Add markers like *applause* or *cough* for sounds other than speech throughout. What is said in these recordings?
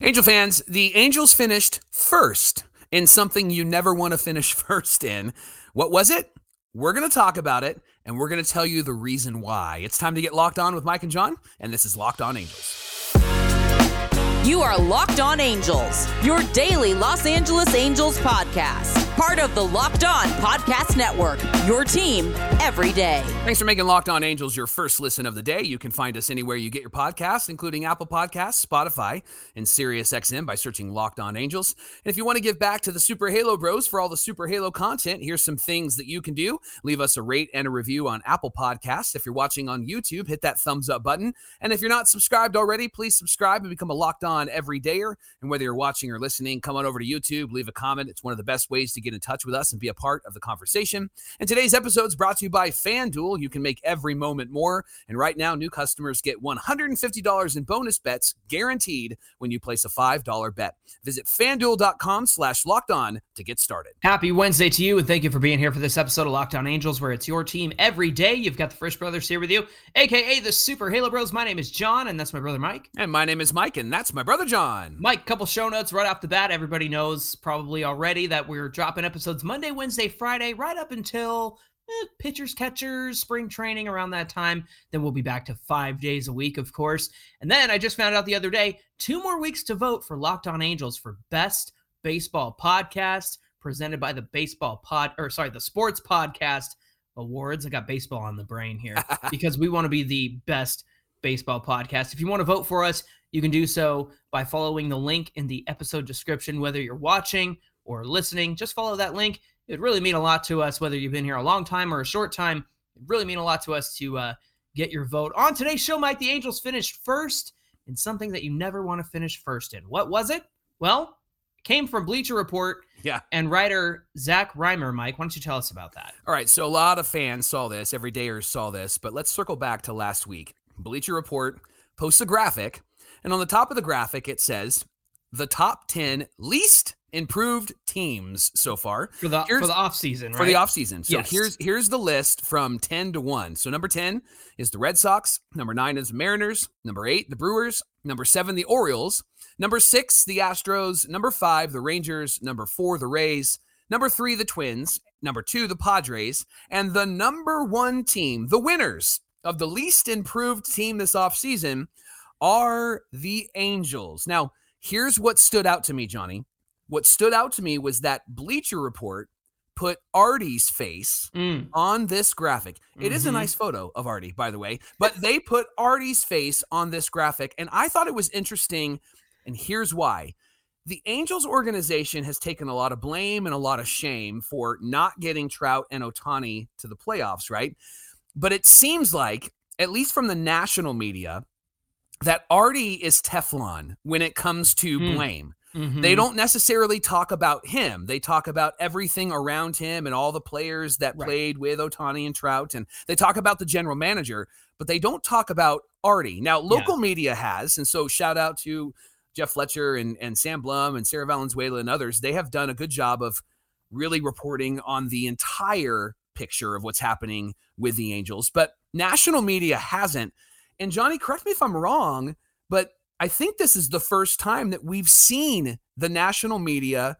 Angel fans, the Angels finished first in something you never want to finish *laughs* first in. What was it? We're going to talk about it and we're going to tell you the reason why. It's time to get locked on with Mike and Jon, and this is Locked On Angels. You are Locked On Angels, your daily Los Angeles Angels podcast. Part of the Locked On Podcast Network, your team every day. Thanks for making Locked On Angels your first listen of the day. You can find us anywhere you get your podcasts, including Apple Podcasts, Spotify, and SiriusXM by searching Locked On Angels. And if you want to give back to the Super Halo Bros for all the Super Halo content, here's some things that you can do. Leave us a rate and a review on Apple Podcasts. If you're watching on YouTube, hit that thumbs up button. And if you're not subscribed already, please subscribe and become a Locked On everydayer. And whether you're watching or listening, come on over to YouTube, leave a comment. It's one of the best ways to get in touch with us and be a part of the conversation. And today's episode is brought to you by FanDuel. You can make every moment more. And right now, new customers get $150 in bonus bets guaranteed when you place a $5 bet. Visit fanduel.com slash locked on to get started. Happy Wednesday to you, and thank you for being here for this episode of Locked On Angels, where it's your team every day. You've got the Frisch Brothers here with you, aka the Super Halo Bros. My name is Jon, and that's my brother Mike. And my name is Mike, and that's my brother Jon. Mike, couple show notes right off the bat. Everybody knows probably already that we're dropping episodes Monday, Wednesday, Friday, right up until eh, pitchers, catchers, spring training around that time. Then we'll be back to five days a week, of course. And then I just found out the other day two more weeks to vote for Locked On Angels for Best Baseball Podcast presented by the Baseball Pod, or sorry, the Sports Podcast Awards. I got baseball on the brain here *laughs* because we want to be the best baseball podcast. If you want to vote for us, you can do so by following the link in the episode description, whether you're watching or listening. Just follow that link. It really mean a lot to us, whether you've been here a long time or a short time. It really mean a lot to us to uh, get your vote. On today's show, Mike, the Angels finished first in something that you never want to finish first in. What was it? Well, it came from Bleacher Report Yeah. and writer Zach Rymer. Mike, why don't you tell us about that? All right, so a lot of fans saw this, everydayers saw this, but let's circle back to last week. Bleacher Report posts a graphic, and on the top of the graphic, it says the top 10 least improved teams so far For the Here's- for the off season, right? for the offseason. So Yes. here's here's the list from 10 to 1. So number 10 is the Red Sox, number 9 is the Mariners, number 8 the Brewers, number 7 the Orioles, number 6 the Astros, number 5 the Rangers, number 4 the Rays, number 3 the Twins, number 2 the Padres, and the number 1 team, the winners of the least improved team this offseason are the Angels. Now, here's what stood out to me, Johnny. What stood out to me was that Bleacher Report put Arte's face Mm, on this graphic. It is a Mhm. nice photo of Arte, by the way, but *laughs* they put Arte's face on this graphic, and I thought it was interesting. And here's why. The Angels organization has taken a lot of blame and a lot of shame for not getting Trout and Ohtani to the playoffs, right? But it seems like, at least from the national media, that Arte is Teflon when it comes to Hmm. blame. They mhm. don't necessarily talk about him. They talk about everything around him and all the players that Right. played with Ohtani and Trout. And they talk about the general manager, but they don't talk about Arte. Now, local media has. And so shout out to Jeff Fletcher and, and Sam Blum and Sarah Valenzuela and others. They have done a good job of really reporting on the entire picture of what's happening with the Angels. But national media hasn't. And Johnny, correct me if I'm wrong, but I think this is the first time that we've seen the national media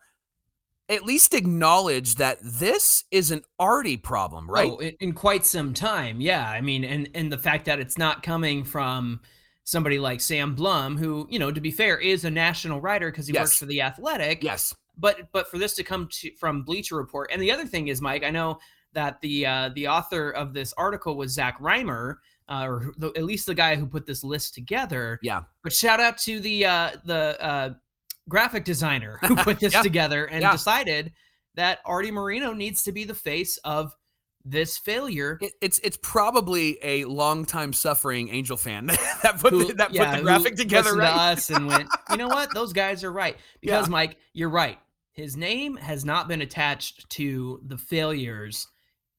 at least acknowledge that this is an Arte problem, right? Oh, in, in quite some time. Yeah. I mean, and and the fact that it's not coming from somebody like Sam Blum, who, you know, to be fair, is a national writer because he works for the Athletic. yes. But but for this to come to from Bleacher Report, and the other thing is, Mike, I know that the uh, the author of this article was Zach Rymer, uh, or the, at least the guy who put this list together. Yeah. But shout out to the uh, the uh, graphic designer who put *laughs* this Yeah. together and Yeah. decided that Arte Moreno needs to be the face of this failure. It, it's it's probably a long time suffering Angel fan *laughs* that put who- the, that yeah, put the graphic together, listened to us and went, *laughs* you know what? Those guys are right. Because Mike, you're right. His name has not been attached to the failures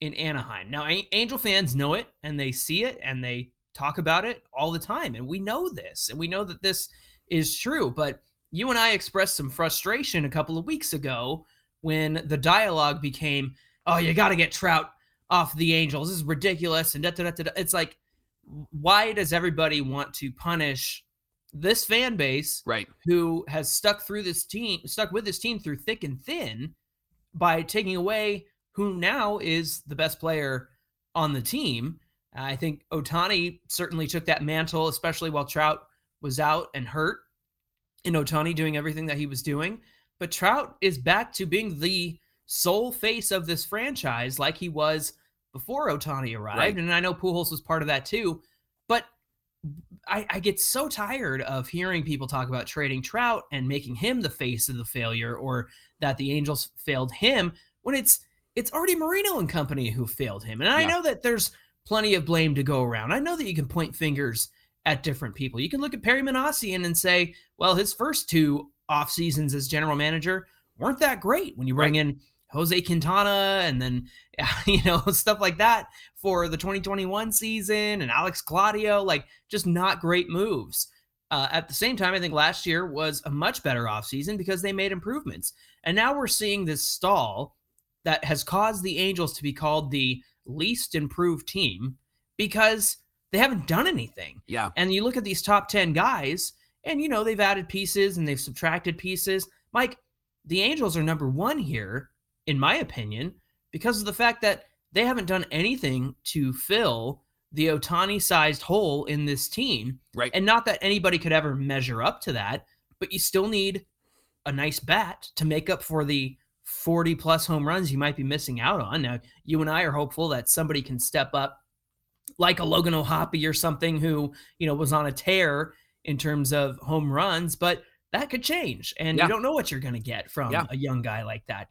in Anaheim. Now, Angel fans know it and they see it and they talk about it all the time. And we know this and we know that this is true. But you and I expressed some frustration a couple of weeks ago when the dialogue became, oh, you got to get Trout off the Angels. This is ridiculous. And da, da, da, da, it's like, why does everybody want to punish this fan base Right. who has stuck through this team, stuck with this team through thick and thin by taking away who now is the best player on the team. I think Ohtani certainly took that mantle, especially while Trout was out and hurt. And Ohtani doing everything that he was doing. But Trout is back to being the sole face of this franchise like he was before Ohtani arrived. Right. And I know Pujols was part of that too. But I, I get so tired of hearing people talk about trading Trout and making him the face of the failure or that the Angels failed him when it's it's Arte Moreno and company who failed him. And I Yeah. know that there's plenty of blame to go around. I know that you can point fingers at different people. You can look at Perry Minasian and say, well, his first two off seasons as general manager weren't that great when you bring in Jose Quintana and then *laughs* you know stuff like that for the 2021 season and Alex Claudio like just not great moves. Uh, at the same time, I think last year was a much better offseason because they made improvements. And now we're seeing this stall that has caused the Angels to be called the least improved team because they haven't done anything. Yeah. And you look at these top 10 guys, and you know, they've added pieces and they've subtracted pieces. Mike, the Angels are number one here, in my opinion, because of the fact that they haven't done anything to fill the Ohtani sized hole in this team. Right. And not that anybody could ever measure up to that, but you still need a nice bat to make up for the 40 plus home runs you might be missing out on. Now, you and I are hopeful that somebody can step up like a Logan O'Hoppe or something who, you know, was on a tear in terms of home runs, but that could change. And Yeah. you don't know what you're going to get from Yeah. a young guy like that.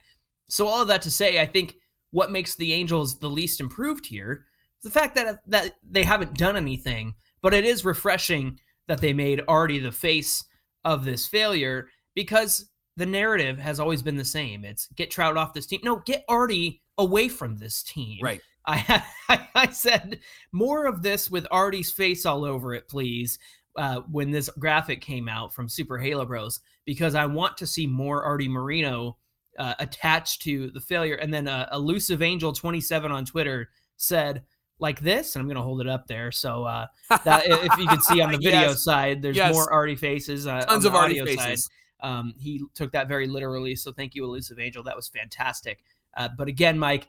So all of that to say, I think what makes the Angels the least improved here is the fact that that they haven't done anything, but it is refreshing that they made Arte the face of this failure because the narrative has always been the same. It's get Trout off this team. No, get Arte away from this team. Right. *laughs* I, I, I said more of this with Arte's face all over it, please. Uh, when this graphic came out from Super Halo Bros, because I want to see more Arte Moreno uh, attached to the failure. And then uh, elusive angel 27 on Twitter said like this, and I'm going to hold it up there. So uh, that if you can see on the *laughs* video Yes. side, there's Yes. more Arte faces. Uh, on Tons of Arte audio side. Um, he took that very literally. So thank you, Elusive Angel. That was fantastic. Uh, but again, Mike,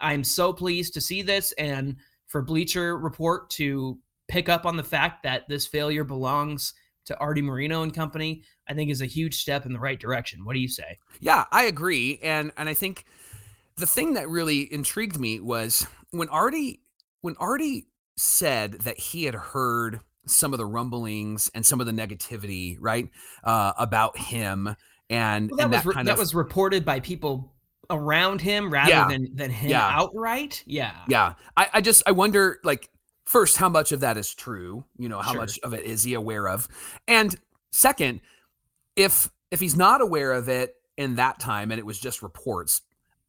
I'm so pleased to see this and for Bleacher Report to pick up on the fact that this failure belongs to Arte Moreno and company, I think is a huge step in the right direction. What do you say? Yeah, I agree, and and I think the thing that really intrigued me was when Arte when Arte said that he had heard some of the rumblings and some of the negativity, right, uh, about him, and Well, that and was that kind that of was reported by people around him rather Yeah. than than him Yeah. outright. Yeah. yeah. I, I just I wonder like first how much of that is true, you know, how Sure. much of it is he aware of, and second, if if he's not aware of it in that time and it was just reports,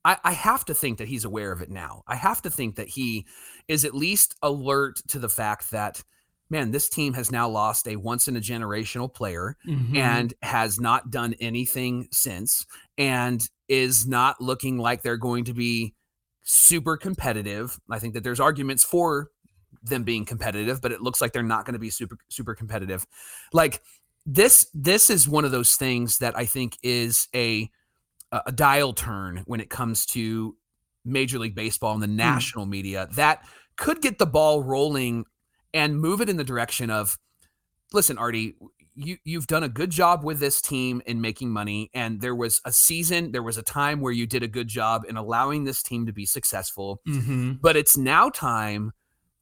I, I have to think that he's aware of it now. I have to think that he is at least alert to the fact that, man, this team has now lost a once in a generational player Mhm. and has not done anything since and is not looking like they're going to be super competitive. I think that there's arguments for them being competitive, but it looks like they're not going to be super super competitive. Like this this is one of those things that I think is a a dial turn when it comes to Major League Baseball and the national media that could get the ball rolling and move it in the direction of listen Arte you you've done a good job with this team in making money and there was a season there was a time where you did a good job in allowing this team to be successful Mhm. but it's now time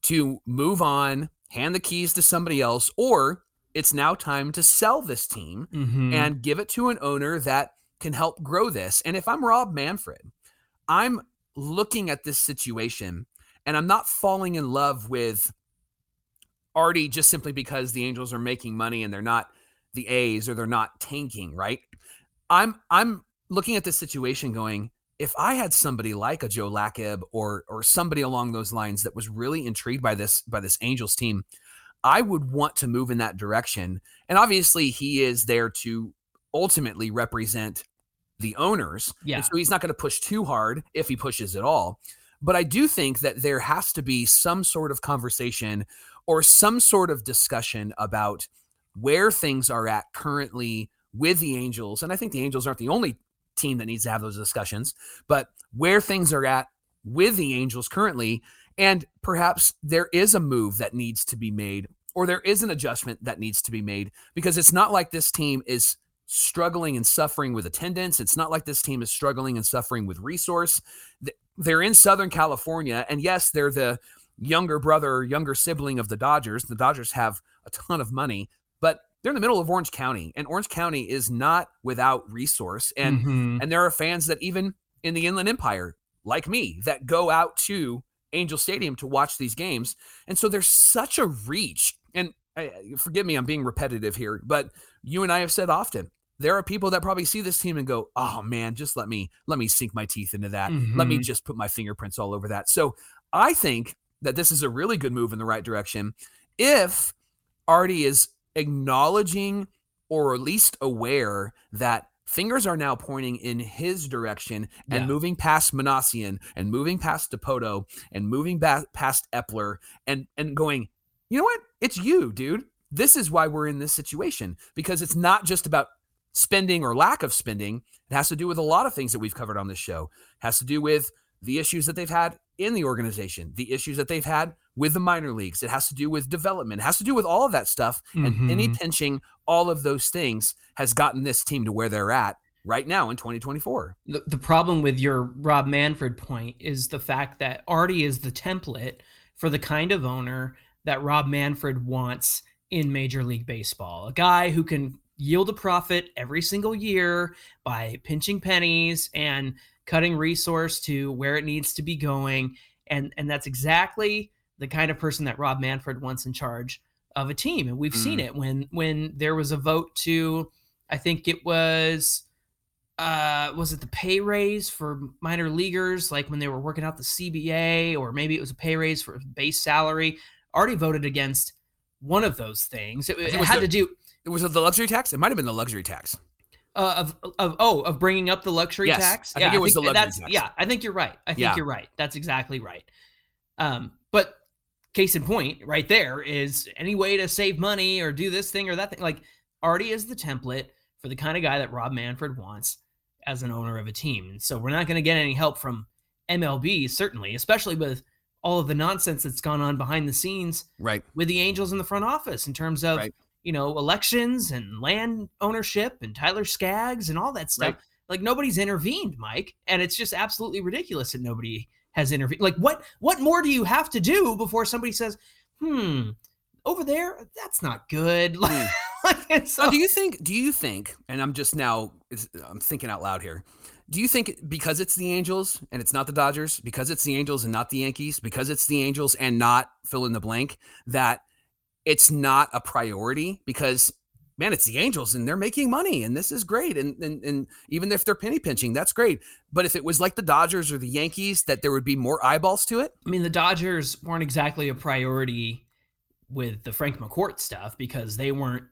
to move on hand the keys to somebody else or it's now time to sell this team Mhm. and give it to an owner that can help grow this. And if I'm Rob Manfred, I'm looking at this situation and I'm not falling in love with Arte just simply because the Angels are making money and they're not the A's or they're not tanking, right? I'm I'm looking at this situation going, if I had somebody like a Joe Lacob or or somebody along those lines that was really intrigued by this by this Angels team, I would want to move in that direction. And obviously he is there to ultimately represent the owners. Yeah. And so he's not going to push too hard if he pushes at all. But I do think that there has to be some sort of conversation or some sort of discussion about where things are at currently with the Angels, and I think the Angels aren't the only team that needs to have those discussions, but where things are at with the Angels currently, and perhaps there is a move that needs to be made or there is an adjustment that needs to be made because it's not like this team is struggling and suffering with attendance. It's not like this team is struggling and suffering with resource. They're in Southern California, and yes, they're the younger brother, younger sibling of the Dodgers. The Dodgers have a ton of money, but they're in the middle of Orange County, and Orange County is not without resource. And mm-hmm. and there are fans that even in the Inland Empire, like me, that go out to Angel Stadium to watch these games. And so there's such a reach. And forgive me, I'm being repetitive here, but you and I have said often there are people that probably see this team and go, "Oh man, just let me let me sink my teeth into that. Mm-hmm. Let me mm-hmm. just put my fingerprints all over that." So I think that this is a really good move in the right direction if Arte is acknowledging or at least aware that fingers are now pointing in his direction and yeah. moving past Minasian and moving past Dipoto and moving back past Eppler and and going, you know what? It's you, dude. This is why we're in this situation because it's not just about spending or lack of spending. It has to do with a lot of things that we've covered on this show. It has to do with the issues that they've had in the organization, the issues that they've had with the minor leagues. It has to do with development. It has to do with all of that stuff. Mm-hmm. And penny pinching all of those things has gotten this team to where they're at right now in 2024. The, the problem with your Rob Manfred point is the fact that Arte is the template for the kind of owner that Rob Manfred wants in Major League Baseball. A guy who can yield a profit every single year by pinching pennies and cutting resource to where it needs to be going. And, and that's exactly the kind of person that Rob Manfred wants in charge of a team. And we've mm. seen it when when there was a vote to, I think it was uh was it the pay raise for minor leaguers like when they were working out the CBA or maybe it was a pay raise for base salary Arte voted against one of those things it, it had the, to do it was the luxury tax it might have been the luxury tax uh, of of oh of bringing up the luxury yes, tax. I yeah, think it was the luxury tax. Yeah, I think you're right. I think yeah. you're right. That's exactly right. Um, but case in point, right there is any way to save money or do this thing or that thing. Like Arte is the template for the kind of guy that Rob Manfred wants as an owner of a team. And so we're not going to get any help from MLB, certainly, especially with all of the nonsense that's gone on behind the scenes right with the angels in the front office in terms of right you know, elections and land ownership and Tyler Skaggs and all that stuff. Right. Like nobody's intervened, Mike, and it's just absolutely ridiculous that nobody has intervened. Like what what more do you have to do before somebody says, "Hmm, over there, that's not good." *laughs* Hmm. like, so, do you think? Do you think? And I'm just now, I'm thinking out loud here. Do you think because it's the Angels and it's not the Dodgers, because it's the Angels and not the Yankees, because it's the Angels and not fill in the blank, that it's not a priority because man, it's the Angels and they're making money and this is great. And, and, and even if they're penny pinching, that's great. But if it was like the Dodgers or the Yankees, that there would be more eyeballs to it. I mean, the Dodgers weren't exactly a priority with the Frank McCourt stuff because they weren't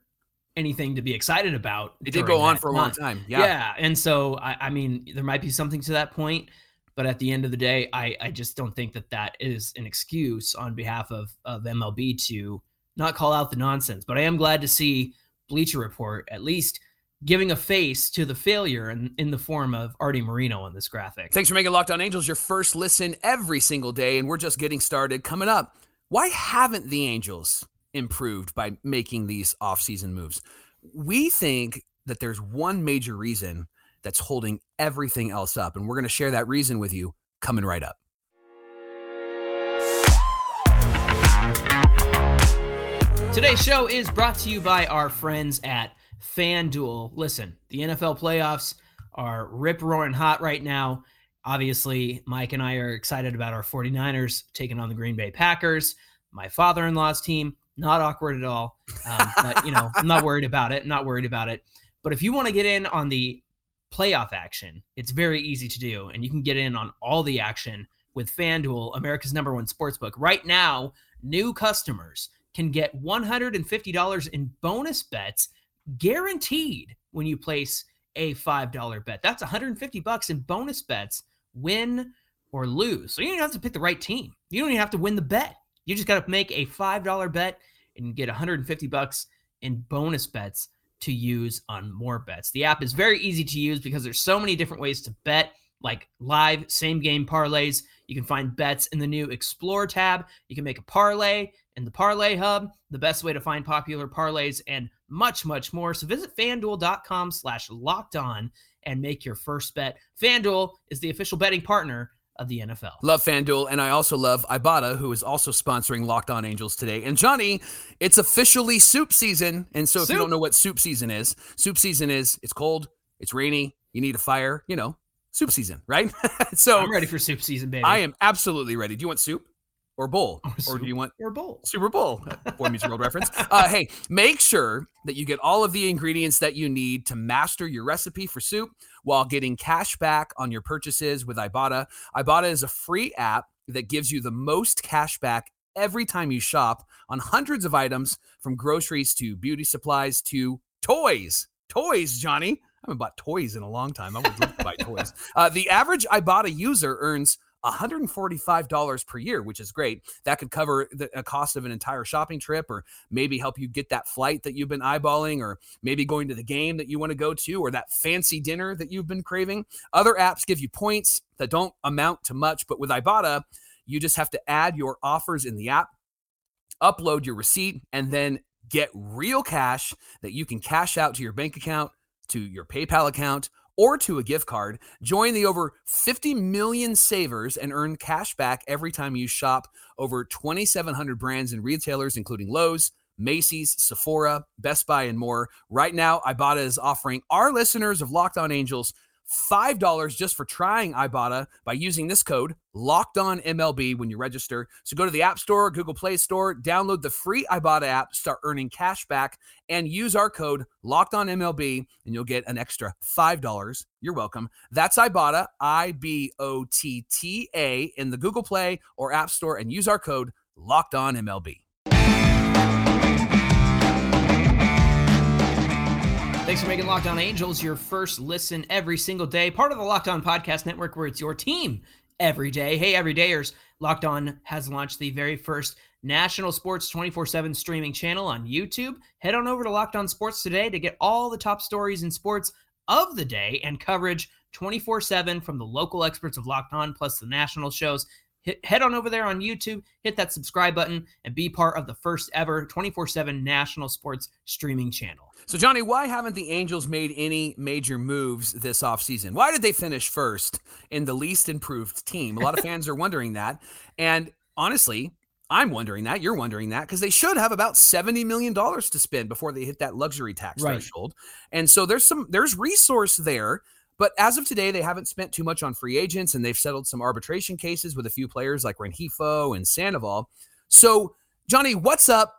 anything to be excited about. It did go on for a long time. Yeah. Yeah. And so, I, I mean, there might be something to that point. But at the end of the day, I, I just don't think that that is an excuse on behalf of, of MLB to not call out the nonsense. But I am glad to see Bleacher Report at least giving a face to the failure in, in the form of Arte Moreno on this graphic. Thanks for making Locked On Angels your first listen every single day, and we're just getting started. Coming up, why haven't the Angels improved by making these offseason moves? We think that there's one major reason that's holding everything else up, and we're going to share that reason with you coming right up. Today's show is brought to you by our friends at FanDuel. Listen, the NFL playoffs are rip roaring hot right now. Obviously, Mike and I are excited about our 49ers taking on the Green Bay Packers. My father in law's team, not awkward at all. Um, but, you know, I'm not worried about it. Not worried about it. But if you want to get in on the playoff action, it's very easy to do. And you can get in on all the action with FanDuel, America's number one sportsbook. Right now, new customers can get $150 in bonus bets guaranteed when you place a $5 bet. That's 150 bucks in bonus bets, win or lose. So you don't have to pick the right team. You don't even have to win the bet. You just got to make a $5 bet and get 150 bucks in bonus bets to use on more bets. The app is very easy to use because there's so many different ways to bet, like live same game parlays. You can find bets in the new Explore tab. You can make a parlay in the Parlay Hub, the best way to find popular parlays, and much, much more. So visit fanduel.com slash locked on and make your first bet. FanDuel is the official betting partner of the NFL. Love FanDuel, and I also love Ibotta, who is also sponsoring Locked On Angels today. And Johnny, it's officially soup season. And so if Soup. you don't know what soup season is, soup season is it's cold, it's rainy, you need a fire, you know, soup season, right? *laughs* so I'm ready for soup season, baby. I am absolutely ready. Do you want soup or bowl? *laughs* Or Or do you want or bowl. Super Bowl, Boy Meets World reference. *laughs* Uh, hey, make sure that you get all of the ingredients that you need to master your recipe for soup while getting cash back on your purchases with Ibotta. Ibotta is a free app that gives you the most cash back every time you shop on hundreds of items from groceries to beauty supplies to toys. Toys, Johnny. I haven't bought toys in a long time. I would love to buy toys. *laughs* Uh, the average Ibotta user earns $145 per year, which is great. That could cover the a cost of an entire shopping trip or maybe help you get that flight that you've been eyeballing or maybe going to the game that you want to go to or that fancy dinner that you've been craving. Other apps give you points that don't amount to much, but with Ibotta, you just have to add your offers in the app, upload your receipt, and then get real cash that you can cash out to your bank account, to your PayPal account, or to a gift card. Join the over 50 million savers and earn cash back every time you shop over 2,700 brands and retailers, including Lowe's, Macy's, Sephora, Best Buy, and more. Right now, Ibotta is offering our listeners of Locked On Angels $5 just for trying Ibotta by using this code locked on MLB when you register. So go to the App Store, Google Play Store, download the free Ibotta app, start earning cash back, and use our code locked on MLB, and you'll get an extra $5. You're welcome. That's Ibotta, I B O T T A, in the Google Play or App Store, and use our code locked on MLB. Thanks for making Locked On Angels your first listen every single day. Part of the Locked On Podcast Network, where it's your team every day. Hey, everydayers, Locked On has launched the very first national sports 24 7 streaming channel on YouTube. Head on over to Locked On Sports today to get all the top stories in sports of the day and coverage 24 7 from the local experts of Locked On, plus the national shows. Hit, head on over there on YouTube, hit that subscribe button, and be part of the first ever 24 7 national sports streaming channel. So, Johnny, why haven't the Angels made any major moves this offseason? Why did they finish first in the least improved team? A lot of *laughs* fans are wondering that. And honestly, I'm wondering that. You're wondering that because they should have about $70 million to spend before they hit that luxury tax Right. threshold. And so there's some there's resource there. But as of today, they haven't spent too much on free agents and they've settled some arbitration cases with a few players like Rengifo and Sandoval. So, Johnny, what's up?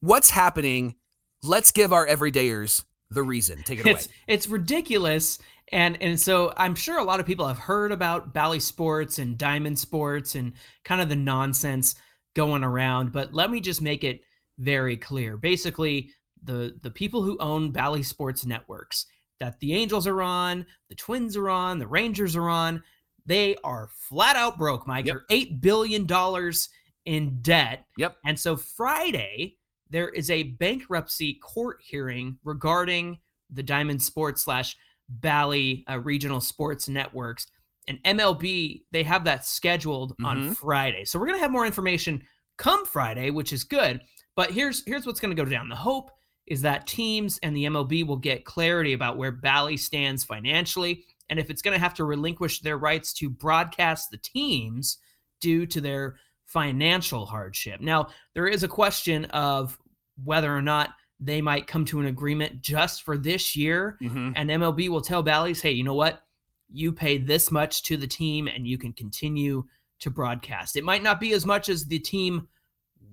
What's happening? Let's give our everydayers the reason. Take it away. it's it's ridiculous and and so i'm sure a lot of people have heard about bally sports and diamond sports and kind of the nonsense going around but let me just make it very clear basically the the people who own bally sports networks that the angels are on the twins are on the rangers are on they are flat out broke mike Yep. they're eight billion dollars in debt Yep. and so Friday, there is a bankruptcy court hearing regarding the Diamond Sports slash Bally uh, Regional Sports Networks. And MLB, they have that scheduled on Mhm. Friday. So we're going to have more information come Friday, which is good. But here's here's what's going to go down. The hope is that teams and the MLB will get clarity about where Bally stands financially and if it's going to have to relinquish their rights to broadcast the teams due to their financial hardship. Now, there is a question of whether or not they might come to an agreement just for this year Mhm. and MLB will tell Bally's, hey, you know what? You pay this much to the team and you can continue to broadcast. It might not be as much as the team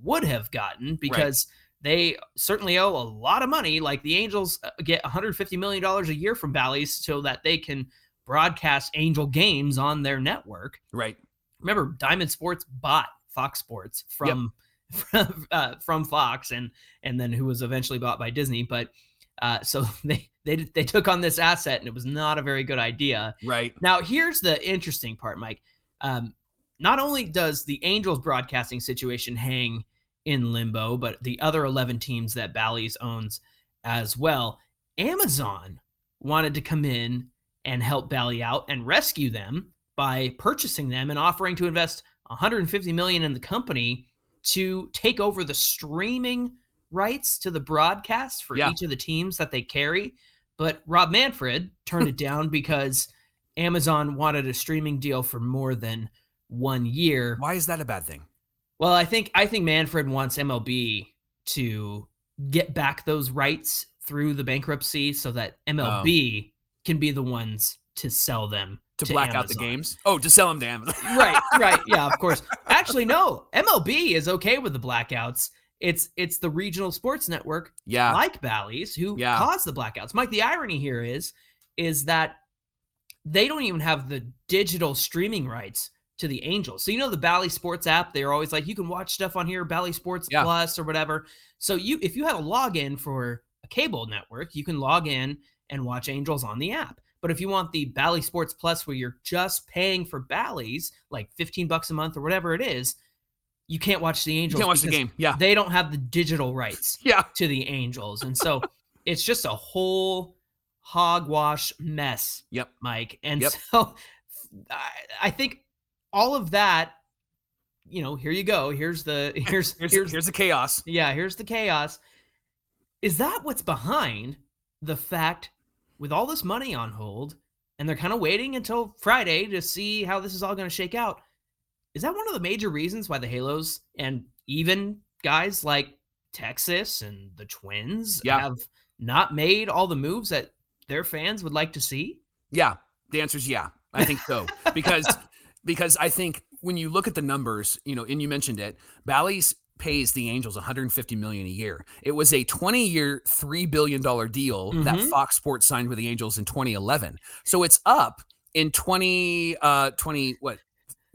would have gotten because they certainly owe a lot of money. Like the Angels uh, get $150 million a year from Bally's so that they can broadcast Angel games on their network. Right. Remember, Diamond Sports bought Fox Sports from *laughs* from, uh, from Fox, and and then who was eventually bought by Disney. But uh, so *laughs* they they they took on this asset, and it was not a very good idea. Right. Now, here's the interesting part, Mike. Um, not only does the Angels broadcasting situation hang in limbo, but the other 11 teams that Bally's owns as well. Amazon wanted to come in and help Bally out and rescue them by purchasing them and offering to invest 150 million in the company to take over the streaming rights to the broadcast for Yeah. each of the teams that they carry. But Rob Manfred turned it *laughs* down because Amazon wanted a streaming deal for more than one year. Why is that a bad thing? Well, I think I think Manfred wants MLB to get back those rights through the bankruptcy so that MLB oh. can be the ones to sell them To, black out the games? Oh, to sell them to Amazon. *laughs* right, right. Yeah, of course. Actually, no. MLB is okay with the blackouts. It's it's the regional sports network yeah. like Bally's who Yeah. caused the blackouts. Mike, the irony here is is that they don't even have the digital streaming rights to the Angels. So you know the Bally Sports app, they're always like you can watch stuff on here, Bally Sports Yeah. Plus or whatever. So you if you have a login for a cable network, you can log in and watch Angels on the app. But if you want the Bally Sports Plus where you're just paying for Bally's, like 15 bucks a month or whatever it is, you can't watch the You Angels. can't watch the game. Yeah. They don't have the digital *laughs* rights Yeah. to the Angels. And so *laughs* it's just a whole hogwash mess, Yep. Mike. And Yep. so *laughs* I, I think all of that, you know, here you go. Here's the *laughs* here's Here's, here's, here's the chaos. yeah, here's the chaos. Is that what's behind the fact with all this money on hold and they're kind of waiting until Friday to see how this is all going to shake out? Is that one of the major reasons why the Halos and even guys like Texas and the Twins Yeah. have not made all the moves that their fans would like to see? Yeah. The answer is yeah. I think so. because *laughs* because I think when you look at the numbers, you know, and you mentioned it, Bally's pays the Angels 150 million a year. It was a 20-year, 3 billion dollar deal that Mhm. Fox Sports signed with the Angels in 2011. So it's up in 20 uh 20 what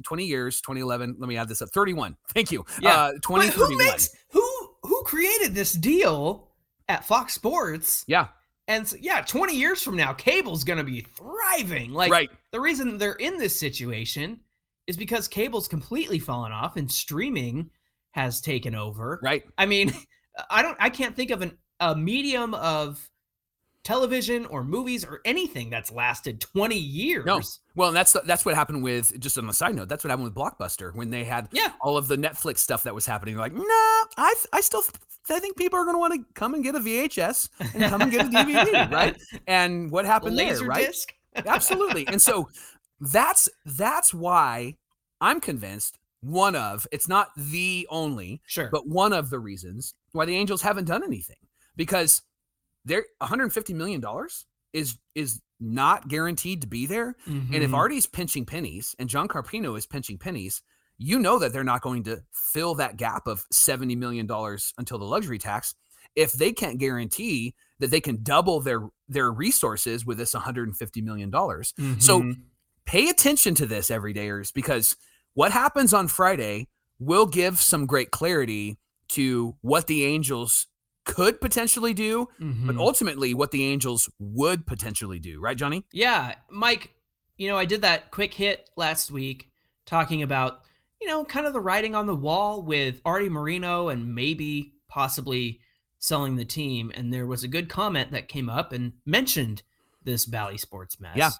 20 years, 2011. Let me add this up. 31. Thank you. Yeah. Uh But 2031. who makes who who created this deal at Fox Sports? yeah, And so, yeah, 20 years from now, cable's going to be thriving. Like right. the reason they're in this situation is because cable's completely fallen off and streaming has taken over. Right. I mean, *laughs* I don't I can't think of an a medium of television or movies or anything that's lasted 20 years. No. Well, and that's that's what happened with just on a side note. That's what happened with Blockbuster when they had Yeah. all of the Netflix stuff that was happening. Like, nah, I I still I think people are going to want to come and get a VHS and come and get a DVD, *laughs* right? And what happened Laser there, right? disc. *laughs* Absolutely. And so that's that's why I'm convinced one of it's not the only, Sure. but one of the reasons why the Angels haven't done anything because they're 150 million dollars is is not guaranteed to be there. And if Mhm. Arte's pinching pennies and John Carpino is pinching pennies, you know that they're not going to fill that gap of $70 million until the luxury tax if they can't guarantee that they can double their their resources with this $150 million. So Mhm. pay attention to this everydayers because what happens on Friday will give some great clarity to what the Angels could potentially do, but Mhm. ultimately what the Angels would potentially do, right, Johnny? Yeah, Mike, you know, I did that quick hit last week talking about, you know, kind of the writing on the wall with Arte Moreno and maybe possibly selling the team. And there was a good comment that came up and mentioned this Bally Sports mess. Yeah.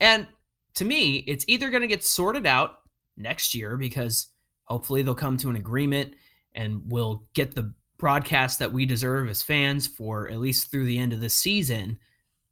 And to me, it's either going to get sorted out next year because hopefully they'll come to an agreement and we'll get the broadcast that we deserve as fans for at least through the end of the season.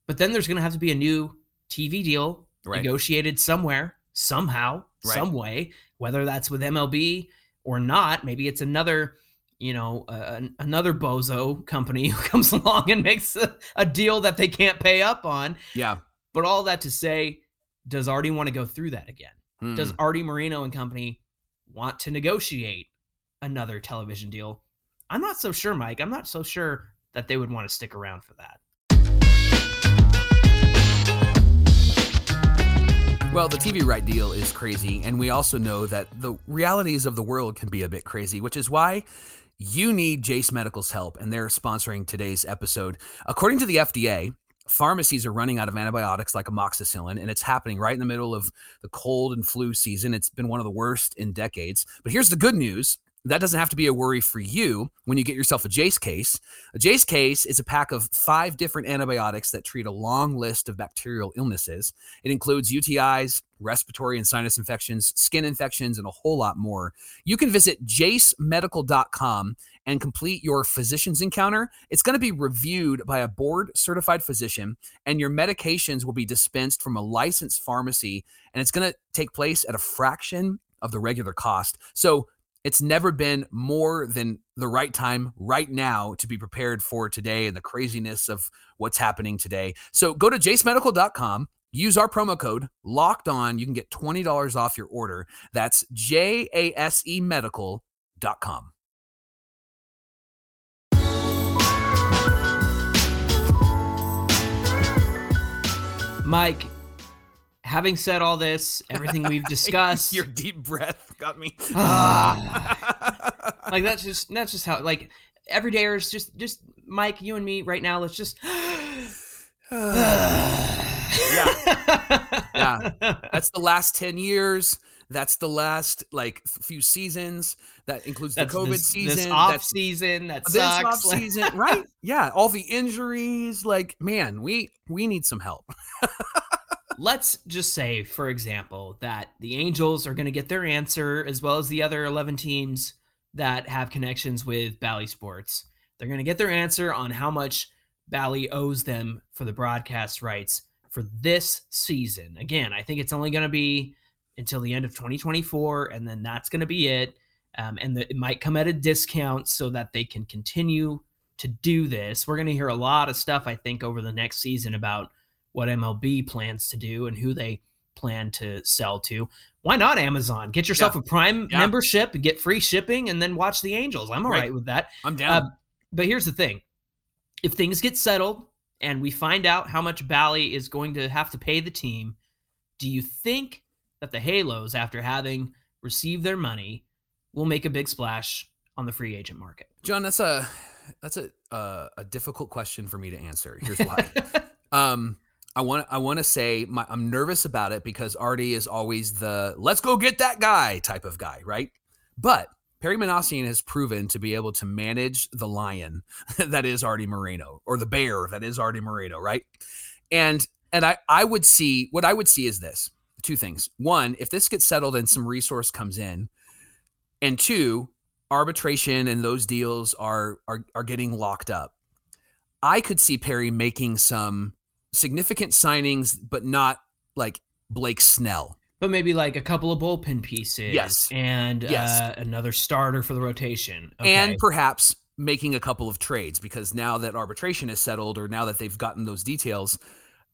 But then there's going to have to be a new TV deal Right. negotiated somewhere, somehow, Right. some way, whether that's with MLB or not. Maybe it's another, you know, uh, another bozo company *laughs* who comes along and makes a, a deal that they can't pay up on. Yeah. But all that to say, does Arte want to go through that again? Does Mm. Arte Moreno and company want to negotiate another television deal? I'm not so sure, Mike. I'm not so sure that they would want to stick around for that. Well, the TV right deal is crazy, and we also know that the realities of the world can be a bit crazy, which is why you need Jase Medical's help, and they're sponsoring today's episode. According to the FDA, pharmacies are running out of antibiotics like amoxicillin, and it's happening right in the middle of the cold and flu season. It's been one of the worst in decades. But here's the good news that doesn't have to be a worry for you when you get yourself a Jase case. A Jase case is a pack of five different antibiotics that treat a long list of bacterial illnesses. It includes UTIs, respiratory and sinus infections, skin infections, and a whole lot more. You can visit jasemedical.com and complete your physician's encounter. It's going to be reviewed by a board certified physician, and your medications will be dispensed from a licensed pharmacy, and it's going to take place at a fraction of the regular cost. So it's never been more than the right time right now to be prepared for today and the craziness of what's happening today. So go to jasemedical.com, use our promo code locked on. You can get $20 off your order. That's J A S E medical.com. Mike, having said all this, everything we've *laughs* discussed, your deep breath got me. Ah. *laughs* like that's just that's just how like every day is just just Mike, you and me right now. Let's just *sighs* yeah, *sighs* yeah. That's the last ten years. That's the last like few seasons. That includes the COVID this, season. this off that's season. That this sucks. off season, *laughs* right? Yeah, all the injuries. Like, man, we we need some help. Let's just say, for example, that the Angels are going to get their answer, as well as the other 11 teams that have connections with Bally Sports. They're going to get their answer on how much Bally owes them for the broadcast rights for this season. Again, I think it's only going to be until the end of 2024, and then that's going to be it. Um, and the, it might come at a discount so that they can continue to do this. We're going to hear a lot of stuff, I think, over the next season about what MLB plans to do and who they plan to sell to. Why not Amazon? Get yourself Yeah. a Prime Yeah. membership and get free shipping and then watch the Angels. I'm all Right. right with that. I'm down. Uh, but here's the thing if things get settled and we find out how much Bally is going to have to pay the team, do you think that the Halos, after having received their money, will make a big splash on the free agent market? Jon, that's a that's a uh, a difficult question for me to answer. Here's why. *laughs* um, I want I want to say my, I'm nervous about it because Arte is always the let's go get that guy type of guy, right? But Perry Minasian has proven to be able to manage the lion *laughs* that is Arte Moreno or the bear that is Arte Moreno, right? And and I I would see what I would see is this two things. One, if this gets settled and some resource comes in, and two, arbitration and those deals are are are getting locked up. I could see Perry making some significant signings, but not like Blake Snell. But maybe like a couple of bullpen pieces. Yes. And Yes. Uh, another starter for the rotation. and perhaps making a couple of trades because now that arbitration is settled or now that they've gotten those details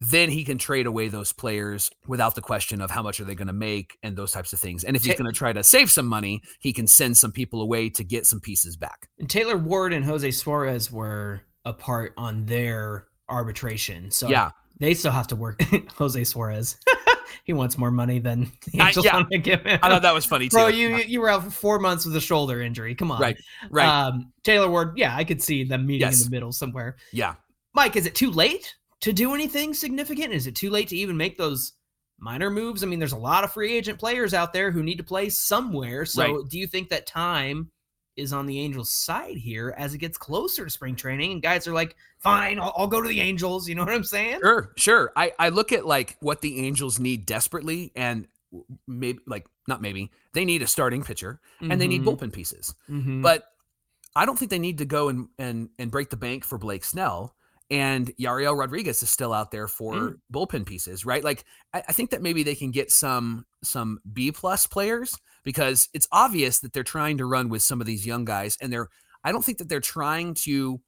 then he can trade away those players without the question of how much are they going to make and those types of things and if he's going to try to save some money he can send some people away to get some pieces back And Taylor Ward and Jose Suarez were apart on their arbitration. So yeah they still have to work. *laughs* Jose Suarez. *laughs* he wants more money than *laughs* the I- Angels yeah. want to give him. i thought that was funny too Bro, you you were out for four months with a shoulder injury. Come on. right right Um, Taylor Ward, yeah, I could see them meeting Yes. in the middle somewhere. yeah Mike, is it too late to do anything significant? Is it too late to even make those minor moves? I mean, there's a lot of free agent players out there who need to play somewhere. So, Right. do you think that time is on the Angels' side here as it gets closer to spring training and guys are like, fine, I'll, I'll go to the Angels? You know what I'm saying? Sure, sure. I, I look at like what the Angels need desperately, and maybe like not maybe they need a starting pitcher and they need Mhm, bullpen pieces. mhm. But I don't think they need to go and and and break the bank for Blake Snell. And Yariel Rodriguez is still out there for Mm. bullpen pieces, right? Like I, I think that maybe they can get some some B plus players because it's obvious that they're trying to run with some of these young guys, and they're I don't think that they're trying to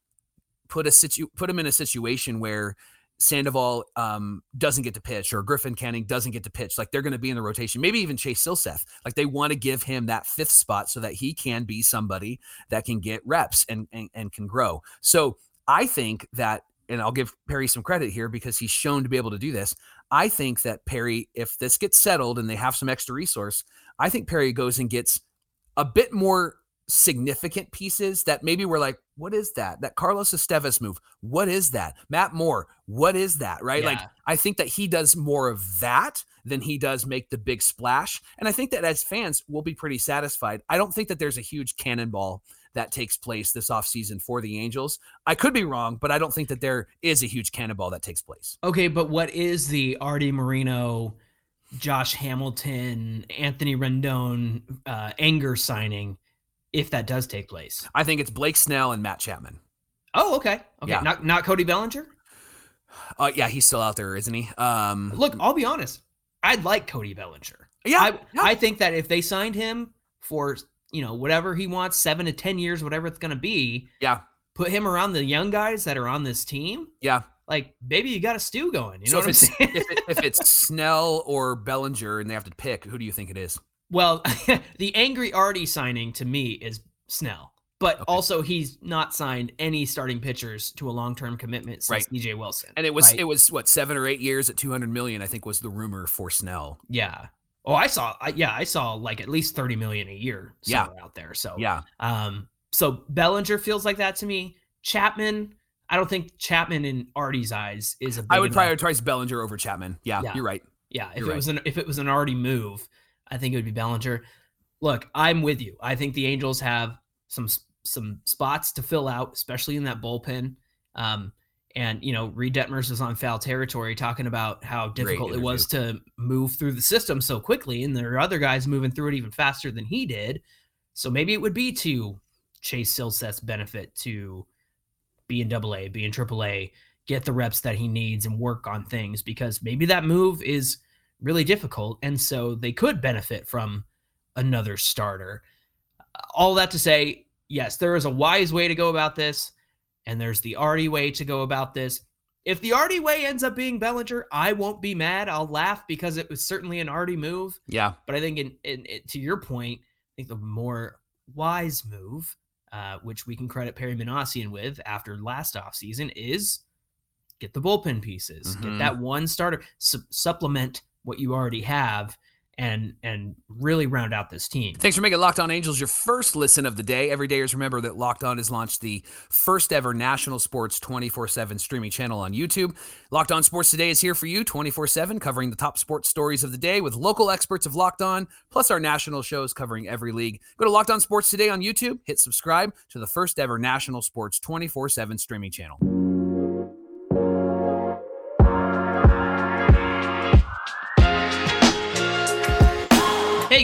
put a situ put them in a situation where Sandoval um, doesn't get to pitch or Griffin Canning doesn't get to pitch. Like they're going to be in the rotation. Maybe even Chase Silseth. Like they want to give him that fifth spot so that he can be somebody that can get reps and, and and can grow. So I think that, and I'll give Perry some credit here because he's shown to be able to do this. I think that Perry, if this gets settled and they have some extra resource, I think Perry goes and gets a bit more significant pieces that maybe we're like, what is that? That Carlos Estevez move, what is that? Matt Moore, what is that? Right? Like, I think that he does more of that than he does make the big splash. And I think that as fans, we'll be pretty satisfied. I don't think that there's a huge cannonball that takes place this offseason for the Angels. I could be wrong, but I don't think that there is a huge cannonball that takes place. Okay, but what is the Arte Moreno, Josh Hamilton, Anthony Rendon uh, anger signing if that does take place? I think it's Blake Snell and Matt Chapman. Oh, okay. Okay. Yeah. Not not Cody Bellinger? Uh, yeah, he's still out there, isn't he? Um, Look, I'll be honest. I'd like Cody Bellinger. yeah, I, yeah. I think that if they signed him for, you know, whatever he wants, seven to 10 years, whatever it's going to be, Yeah. put him around the young guys that are on this team, yeah. Like, baby, you got a stew going. You so know if what I'm it's, *laughs* saying? if, it, if it's Snell or Bellinger and they have to pick, who do you think it is? Well, *laughs* the angry Arte signing to me is Snell, but Okay. also he's not signed any starting pitchers to a long-term commitment since Right. CJ Wilson. And it was right? it was what seven or eight years at two hundred million. I think was the rumor for Snell. yeah. Oh, I saw. I, yeah, I saw like at least thirty million a year Yeah. out there. So Yeah, um, so Bellinger feels like that to me. Chapman, I don't think Chapman in Arte's eyes is a. Big I would enough- prioritize Bellinger over Chapman. Yeah, Yeah. you're right. Yeah, if You're it right. was an if it was an Arte move, I think it would be Bellinger. Look, I'm with you. I think the Angels have some some spots to fill out, especially in that bullpen. Um, and you know, Reid Detmers is on foul territory, talking about how difficult it was to move through the system so quickly, and there are other guys moving through it even faster than he did. So maybe it would be to Chase Silseth's benefit to be in Double A, be in Triple A, get the reps that he needs, and work on things because maybe that move is really difficult, and so they could benefit from another starter. All that to say, yes, there is a wise way to go about this, and there's the Arte way to go about this. If the Arte way ends up being Bellinger, I won't be mad. I'll laugh because it was certainly an Arte move. Yeah, But I think, in, in, in- to your point, I think the more wise move, uh, which we can credit Perry Minasian with after last offseason, is get the bullpen pieces, Mhm. get that one starter, su- supplement what you already have, and and really round out this team. Thanks for making Locked On Angels your first listen of the day. Everydayers, remember that Locked On has launched the first ever national sports 24 7 streaming channel on YouTube. Locked On Sports Today is here for you 24 7, covering the top sports stories of the day with local experts of Locked On, plus our national shows covering every league. Go to Locked On Sports Today on YouTube, hit subscribe to the first ever national sports 24 7 streaming channel.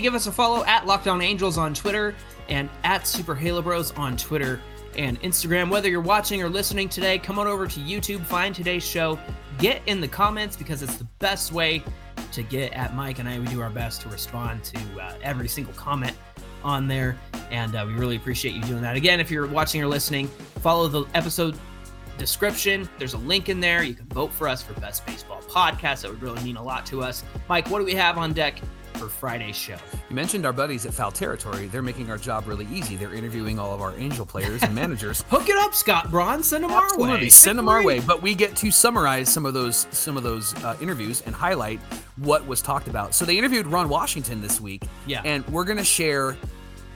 Give us a follow at Locked On Angels on Twitter and at Super Halo Bros on Twitter and Instagram. Whether you're watching or listening today, come on over to YouTube, find today's show, get in the comments because it's the best way to get at Mike and I. We do our best to respond to uh, every single comment on there, and uh, we really appreciate you doing that. Again, if you're watching or listening, follow the episode description. There's a link in there. You can vote for us for Best Baseball Podcast. That would really mean a lot to us. Mike, what do we have on deck for Friday's show? You mentioned our buddies at Foul Territory. They're making our job really easy. They're interviewing all of our Angel players and managers. *laughs* Hook it up, Scott Braun. Send them our way. send them our way. But we get to summarize some of those some of those uh, interviews and highlight what was talked about. So they interviewed Ron Washington this week, Yeah. and we're going to share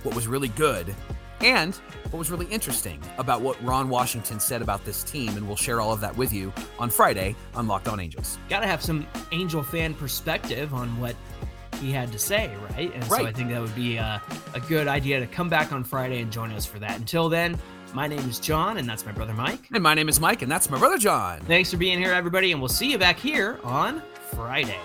what was really good and what was really interesting about what Ron Washington said about this team, and we'll share all of that with you on Friday on Locked On Angels. Got to have some Angel fan perspective on what he had to say, right? And so I think that would be a, a good idea to come back on Friday and join us for that. Until then, my name is Jon, and that's my brother Mike. And my name is Mike, and that's my brother Jon. Thanks for being here, everybody, and we'll see you back here on Friday.